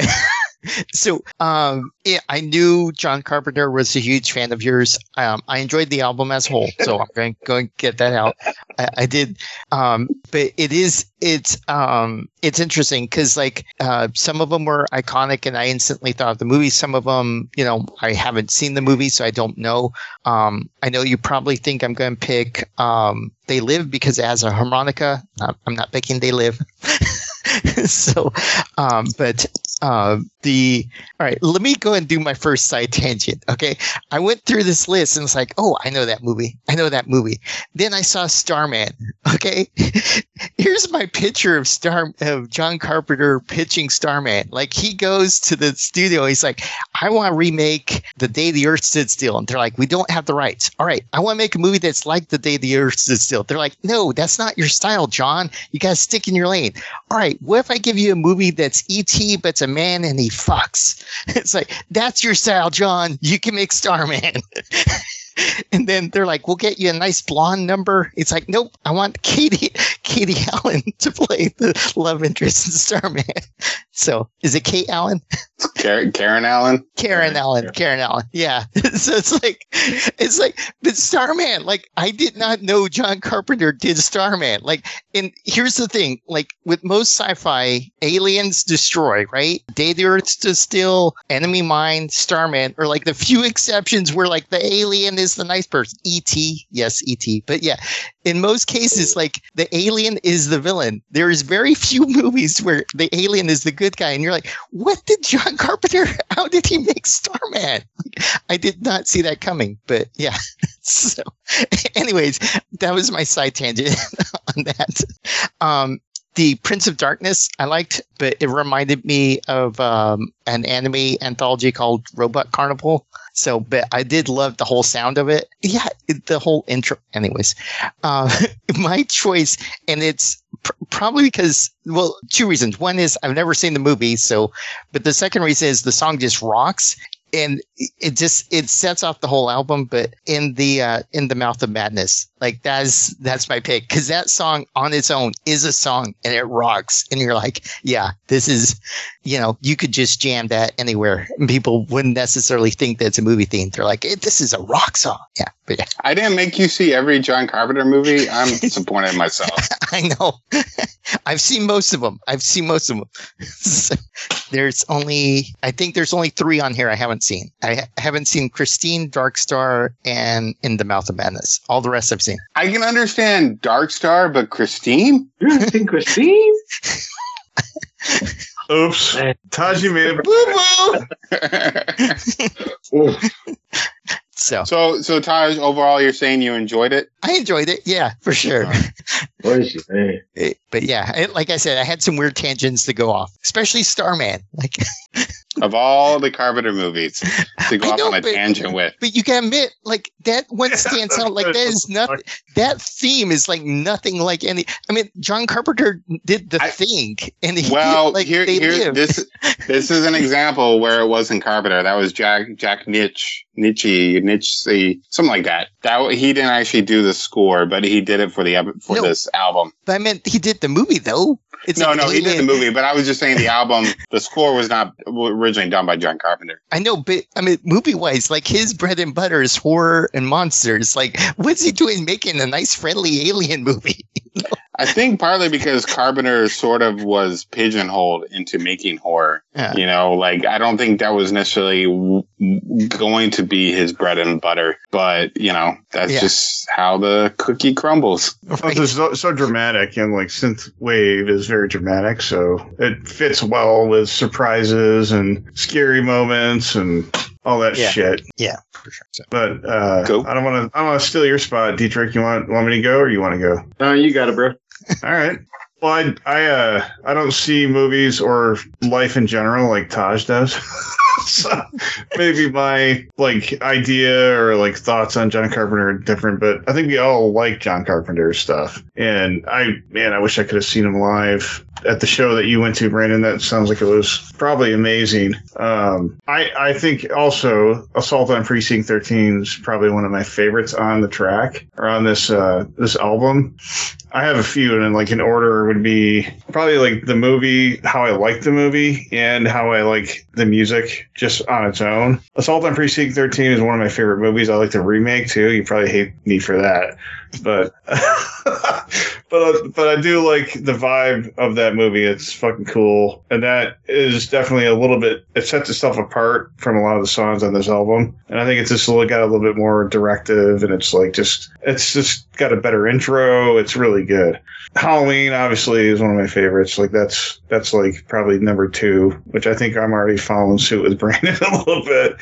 so um, I knew John Carpenter was a huge fan of yours. Um, I enjoyed the album as a whole, so I'm going to get that out. I, I did, um, but it is it's um it's interesting because like uh, some of them were iconic and I instantly thought of the movie. Some of them, you know, I haven't seen the movie, so I don't know. Um, I know you probably think I'm going to pick um, They Live because it has a harmonica. I'm not picking They Live. so, um, but uh, the all right, let me go and do my first side tangent. Okay, I went through this list and it's like, oh, I know that movie. I know that movie. Then I saw Starman. Okay, here's my picture of Star of John Carpenter pitching Starman. Like he goes to the studio, he's like, I want to remake The Day the Earth Stood Still, and they're like, we don't have the rights. All right, I want to make a movie that's like The Day the Earth Stood Still. They're like, no, that's not your style, John. You gotta stick in your lane. All right, what if I give you a movie that's E.T. but it's a man and he fucks? It's like that's your style, John. You can make Starman. and then they're like, "We'll get you a nice blonde number." It's like, "Nope, I want Katie Katie Allen to play the love interest in Starman." So, is it Kate Allen? Karen, Karen Allen? Karen Karen, Allen, yeah. Karen Allen. Yeah. so it's like, it's like, but Starman, like, I did not know John Carpenter did Starman. Like, and here's the thing, like, with most sci-fi, aliens destroy, right? Day the Earth stood still, enemy mine, Starman, or like the few exceptions where like the alien is the nice person. E.T., yes, E.T. But yeah, in most cases, like the alien is the villain. There is very few movies where the alien is the good good guy, and you're like, what did John Carpenter? How did he make Starman? I did not see that coming, but yeah. So, anyways, that was my side tangent on that. Um, the Prince of Darkness I liked, but it reminded me of um, an anime anthology called Robot Carnival. So, but I did love the whole sound of it. Yeah, the whole intro. Anyways, uh, my choice, and it's pr- probably because, well, two reasons. One is I've never seen the movie, so, but the second reason is the song just rocks. And it just it sets off the whole album, but in the uh, in the mouth of madness, like that's that's my pick because that song on its own is a song and it rocks, and you're like, yeah, this is, you know, you could just jam that anywhere, and people wouldn't necessarily think that's a movie theme. They're like, eh, this is a rock song, yeah, but yeah, I didn't make you see every John Carpenter movie. I'm disappointed in myself. I know. I've seen most of them. I've seen most of them. So, there's only, I think there's only three on here I haven't seen. I ha- haven't seen Christine, Dark Star, and In the Mouth of Madness. All the rest I've seen. I can understand Dark Star, but Christine? You haven't seen Christine? Oops. Man. Taji made a boo boo. So so, so Taj, overall, you're saying you enjoyed it? I enjoyed it. Yeah, for sure. what is she saying? It- but yeah, it, like I said, I had some weird tangents to go off, especially Starman. Like, Of all the Carpenter movies to go I off know, on a but- tangent with. but you gotta admit, like that one stands out. Like that is nothing. That theme is like nothing like any. I mean, John Carpenter did the I- thing, and he Well, like here, they here, lived. this, this is an example where it wasn't Carpenter. That was Jack, Jack Nitch, Nitzsche, Nitzsche, something like that. That he didn't actually do the score, but he did it for the for No. this album. But I meant he did the movie though. It's no, no, he did the movie, but I was just saying the album, the score was not originally done by John Carpenter. I know, but I mean, movie wise, like his bread and butter is horror and monsters. Like, what's he doing making a nice, friendly alien movie? I think partly because Carpenter sort of was pigeonholed into making horror. Yeah. You know, like I don't think that was necessarily w- w- going to be his bread and butter, but you know, that's Yeah. just how the cookie crumbles. Plus, it's so, so dramatic, and like synth wave is very dramatic, so it fits well with surprises and scary moments and all that Yeah. shit. Yeah, for sure. So, But uh, Go. I don't want to. I don't want to steal your spot, Dietrich. You want want me to go, or you want to go? No, you got it, bro. All right. Well, I I uh I don't see movies or life in general like Taj does. so maybe my like idea or like thoughts on John Carpenter are different, but I think we all like John Carpenter's stuff. And I man, I wish I could have seen him live at the show that you went to, Brandon. That sounds like it was probably amazing. Um, I I think also Assault on Precinct 13 is probably one of my favorites on the track or on this uh this album. I have a few, and like in order would be probably like the movie, how I like the movie, and how I like the music just on its own. Assault on Precinct 13 is one of my favorite movies. I like the remake too. You probably hate me for that, but but uh, but I do like the vibe of that movie. It's fucking cool, and that is definitely a little bit. It sets itself apart from a lot of the songs on this album, and I think it's just got a little bit more directive, and it's like just it's just got a better intro. It's really good. Halloween obviously is one of my favorites. Like that's that's like probably number two, which I think I'm already following suit with Brandon a little bit.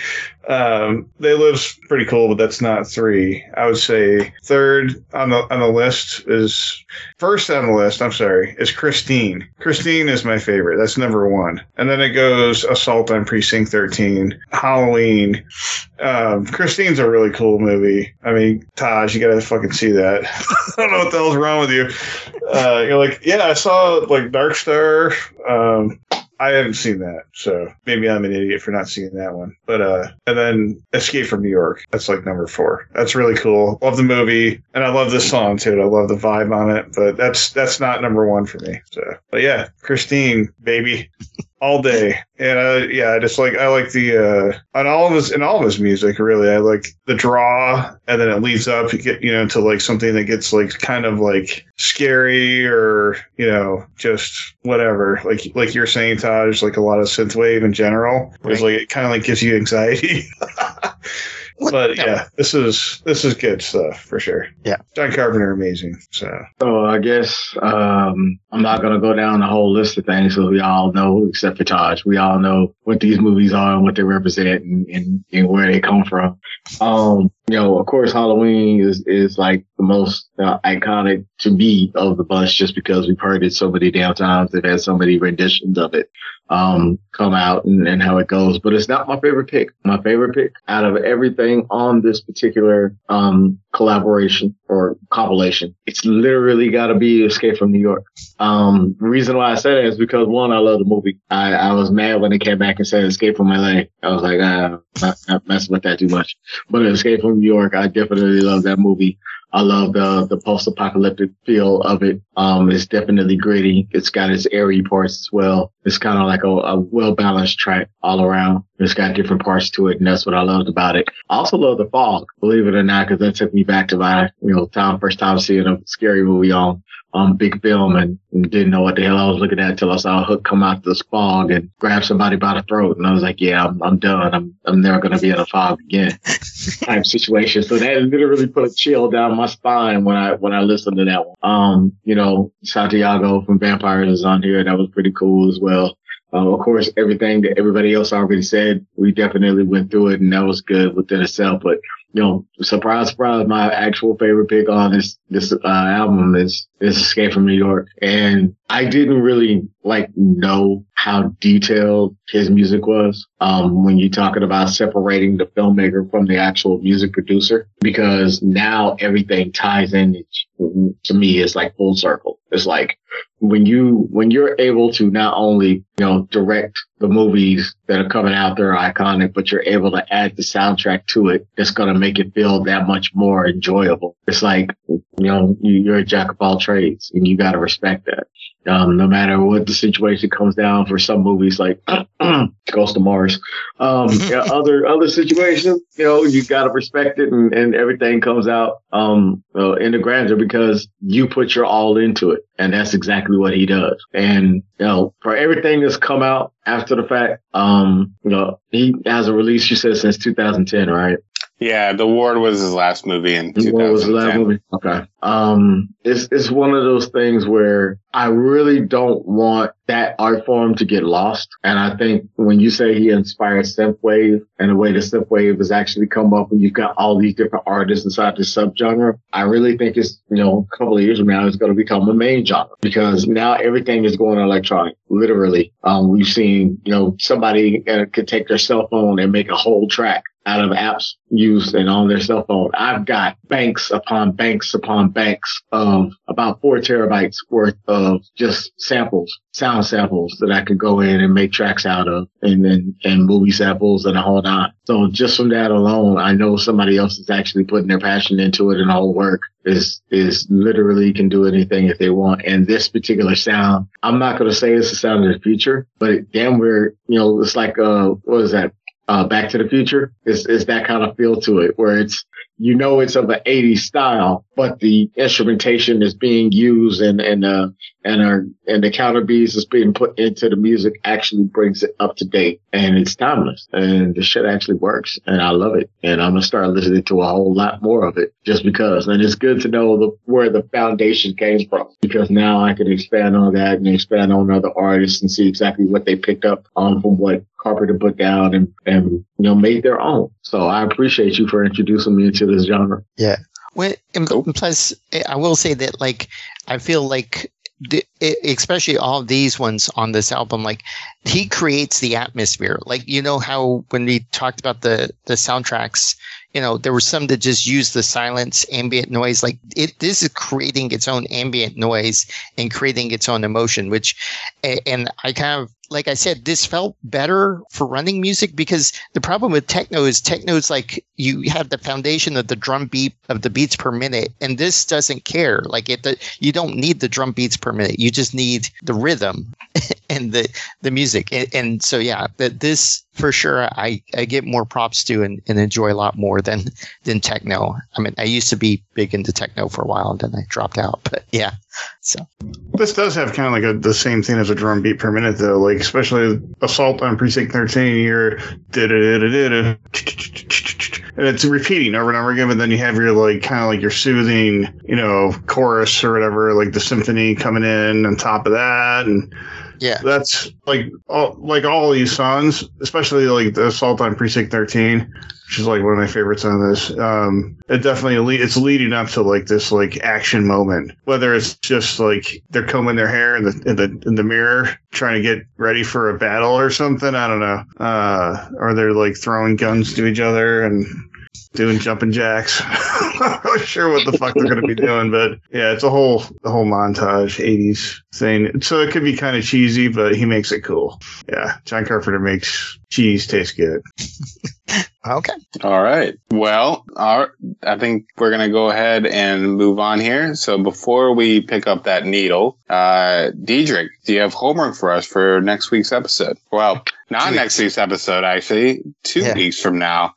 Um, they live's pretty cool, but that's not three. I would say third on the on the list is first on the list. I'm sorry, is Christine. Christine is my favorite. That's number one, and then it goes Assault on Precinct 13, Halloween. Um, Christine's a really cool movie. I mean, Taj, you gotta fucking see that. I don't know what the hell's wrong with you. Uh, you're like, yeah, I saw like Dark Star. Um, I haven't seen that, so maybe I'm an idiot for not seeing that one. But uh, and then Escape from New York. That's like number four. That's really cool. Love the movie, and I love the song too. I love the vibe on it. But that's that's not number one for me. So, but yeah, Christine, baby all day. And uh, yeah, I just like I like the uh on all of his in all of his music really. I like the draw and then it leads up you get you know to like something that gets like kind of like scary or you know just whatever. Like like you're saying, Taj, like a lot of synthwave in general. It's like it kind of like gives you anxiety. What- But no. yeah, this is this is good stuff for sure. Yeah. John Carpenter, amazing. So So I guess um, I'm not gonna go down the whole list of things because we all know, except for Taj, we all know what these movies are and what they represent and, and, and where they come from. Um, you know, of course, Halloween is is like the most uh, iconic to me of the bunch, just because we've heard it so many damn times. They've had so many renditions of it um, come out and, and how it goes. But it's not my favorite pick. My favorite pick out of everything on this particular um, collaboration or compilation, it's literally got to be Escape from New York. Um, reason why I say that is because one, I love the movie. I, I was mad when they came back and said Escape from LA. I was like, ah, not, not messing with that too much. But Escape from New York, I definitely love that movie. I love the the post-apocalyptic feel of it. Um, it's definitely gritty. It's got its airy parts as well. It's kind of like a, a well-balanced track all around. It's got different parts to it, and that's what I loved about it. I also love the fog, believe it or not, because that took me back to my you know time first time seeing a scary movie on on big film and, didn't know what the hell I was looking at until I saw a Hook come out this fog and grab somebody by the throat, and I was like, yeah, I'm I'm done. I'm I'm never gonna be in a fog again type situation. So that literally put a chill down my spine when I when I listened to that one. Um, you know, Santiago from Vampires is on here. That was pretty cool as well. Uh, of course, everything that everybody else already said, we definitely went through it, and that was good within itself. But you know, surprise, surprise, my actual favorite pick on this this uh, album is is Escape from New York, and I didn't really like know how detailed his music was. Um, when you're talking about separating the filmmaker from the actual music producer, because now everything ties in. To me, it's like full circle. It's like when you when you're able to not only you know direct the movies that are coming out that are iconic, but you're able to add the soundtrack to it that's going to make it feel that much more enjoyable. It's like you know you, you're a jack of all trades, and you got to respect that. Um, no matter what the situation comes down for some movies like Ghost of Mars, um, yeah, other other situations, you know, you got to respect it, and, and everything comes out um, uh, in the grandeur because you put your all into it, and that's exactly what he does. And you know, for everything that's come out after the fact, um, you know, he has a release. You said since 2010, right? Yeah, The Ward was his last movie in What was the last movie? Okay. Um, it's it's one of those things where I really don't want that art form to get lost. And I think when you say he inspired synthwave and the way the synthwave has actually come up and you've got all these different artists inside this subgenre, I really think it's, you know, a couple of years from now, it's going to become a main genre because now everything is going electronic, literally. Um, we've seen, you know, somebody uh, could take their cell phone and make a whole track out of apps used and on their cell phone. I've got banks upon banks upon banks of about four terabytes worth of just samples, sound samples that I could go in and make tracks out of and then, and movie samples and a whole nine. So just from that alone, I know somebody else is actually putting their passion into it and all work is, is literally can do anything if they want. And this particular sound, I'm not going to say it's the sound of the future, but damn, we're, you know, it's like, uh, what is that? Uh, Back to the Future. Is, is that kind of feel to it where it's, you know, it's of an 80s style, but the instrumentation is being used and, and, uh, and our, and the counter beats is being put into the music actually brings it up to date and it's timeless and the shit actually works and I love it. And I'm going to start listening to a whole lot more of it just because. And it's good to know the, where the foundation came from because now I can expand on that and expand on other artists and see exactly what they picked up on from what Carpenter put down and, and, you know, made their own. So I appreciate you for introducing me into this genre. Yeah. Well, and Cool. plus, I will say that like I feel like the, especially all of these ones on this album, like he creates the atmosphere. Like you know how when we talked about the the soundtracks, you know there were some that just use the silence, ambient noise. Like it, this is creating its own ambient noise and creating its own emotion. Which, and I kind of like I said, this felt better for running music because the problem with techno is techno is like you have the foundation of the drum beat of the beats per minute, and this doesn't care. Like it, the, you don't need the drum beats per minute. You just need the rhythm and the the music. And, and so yeah, that this for sure I, I get more props to and, and enjoy a lot more than than techno. I mean, I used to be big into techno for a while and then I dropped out. But yeah, so This does have kind of like a, the same thing as a drum beat per minute, though. Like especially Assault on Precinct 13, you're and it's repeating over and over again. But then you have your like kind of like your soothing, you know, chorus or whatever, like the symphony coming in on top of that, and Yeah. that's like all like all these songs, especially like the Assault on Precinct 13, which is like one of my favorites on this. Um, it definitely it's leading up to like this like action moment, whether it's just like they're combing their hair in the in the in the mirror trying to get ready for a battle or something. I don't know. Uh, or they're like throwing guns to each other and doing jumping jacks. I'm not sure what the fuck they're going to be doing, but yeah, it's a whole the whole montage '80s thing. So it could be kind of cheesy, but he makes it cool. Yeah, John Carpenter makes cheese taste good. Okay. All right. Well, our, I think we're going to go ahead and move on here. So before we pick up that needle, uh, Diedrich, do you have homework for us for next week's episode? Well, not next week's episode, actually. Two Yeah. weeks from now.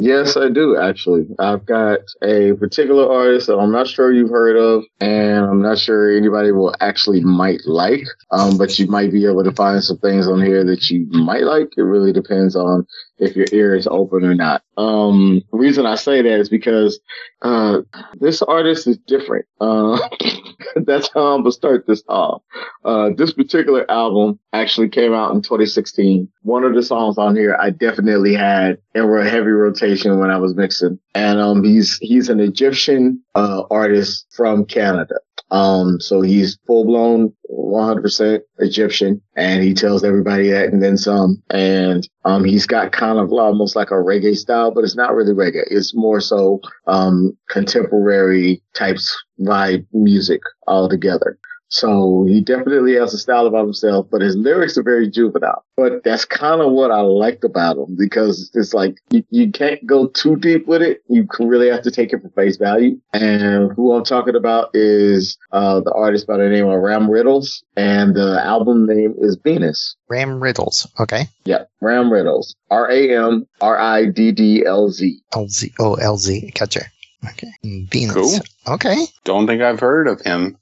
Yes, I do actually. I've got a particular artist that I'm not sure you've heard of, and I'm not sure anybody will actually might like. Um, but you might be able to find some things on here that you might like. It really depends on if your ear is open or not. Um, the reason I say that is because uh, this artist is different. Uh, that's how I'm gonna start this off. Uh, this particular album actually came out in 2016. One of the songs on here I definitely had in a heavy rotation when I was mixing. And, um, he's, he's an Egyptian, uh, artist from Canada. Um, so he's full blown 100% Egyptian and he tells everybody that and then some. And, um, he's got kind of almost like a reggae style, but it's not really reggae. It's more so, um, contemporary types vibe music altogether. So he definitely has a style about himself, but his lyrics are very juvenile. But that's kind of what I liked about him because it's like you, you can't go too deep with it. You can really have to take it for face value. And who I'm talking about is uh, the artist by the name of Ramriddlz, and the album name is Venus. Ramriddlz. Okay. Yeah, Ramriddlz. R A M R I D D L Z. LZ. Oh, LZ. Gotcha. Okay. Venus. Cool. Okay. Don't think I've heard of him.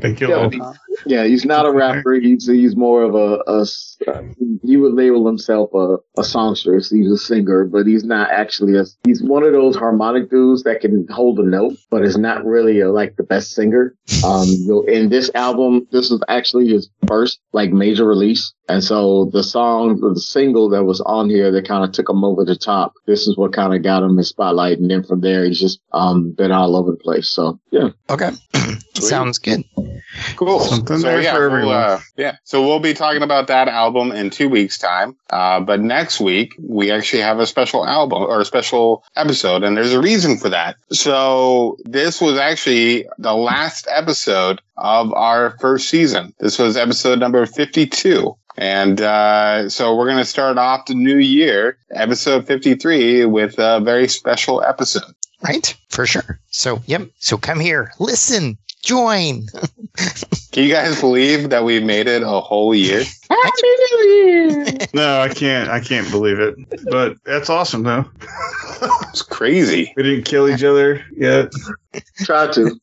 Thank you. Yeah, he's not a rapper. He's he's more of a, a s- he would label himself a, a songstress. He's a singer, but he's not actually a. He's one of those harmonic dudes that can hold a note, but is not really a, like the best singer. Um, in this album, this is actually his first like major release, and so the song, the single that was on here that kind of took him over the top. This is what kind of got him in spotlight, and then from there he's just um been all over the place. So yeah. Okay. Sounds good. Cool. Something so there yeah, for we'll, uh, yeah. So we'll be talking about that album in two weeks' time. Uh, but next week we actually have a special album or a special episode, and there's a reason for that. So this was actually the last episode of our first season. This was episode number 52. And uh, so we're going to start off the new year, episode 53, with a very special episode. Right? For sure. So, yep. So come here. Listen. Join. Can you guys believe that we made it a whole year? No, I can't. I can't believe it. But that's awesome, though. It's crazy. We didn't kill each other yet. Try to.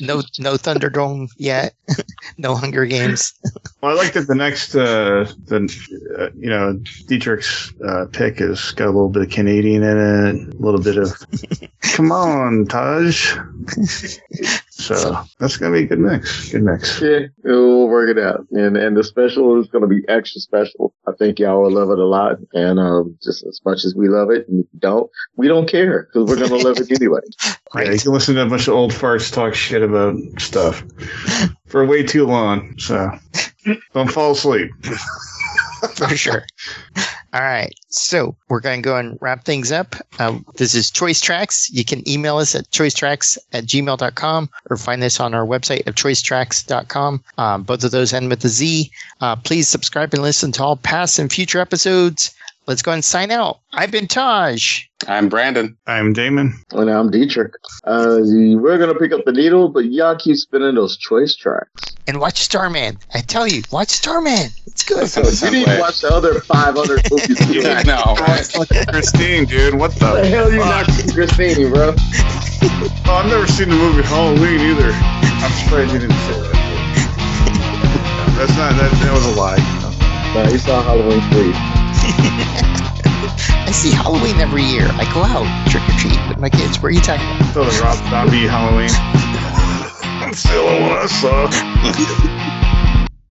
no no Thunderdome yet. no Hunger Games. Well, I like that the next, uh, the uh, you know, Dietrich's uh, pick has got a little bit of Canadian in it, a little bit of, come on, Taj. So that's gonna be a good mix. Good mix. Yeah, we'll work it out. And and the special is going to be extra special. I think y'all will love it a lot. And um, just as much as we love it, and don't, we don't care because we're going to love it anyway. Yeah, you Right. can listen to a bunch of old farts talk shit about stuff for way too long. So don't fall asleep. for sure. All right. So we're going to go and wrap things up. Um, this is Choice Trackz. You can email us at choicetrackz at gmail.com or find us on our website at choicetrackz.com. Um, both of those end with a Z. Uh, please subscribe and listen to all past and future episodes. Let's go and sign out. I've been Taj. I'm Brandon. I'm Damon. And I'm Dietrich. Uh, we're going to pick up the needle, but y'all keep spinning those choice tracks. And watch Starman. I tell you, watch Starman. It's good. So you need to watch the other 500 movies. you Yeah, no. Christine, dude, what the? The hell you fuck? not Christine, bro? Oh, I've never seen the movie Halloween either. I'm surprised you didn't say that. That's not that. That was a lie. No, you saw Halloween 3. I see Halloween every year. I go out trick or treat with my kids. What are you talking about? So the Rob Zombie Halloween. That's the only one I saw.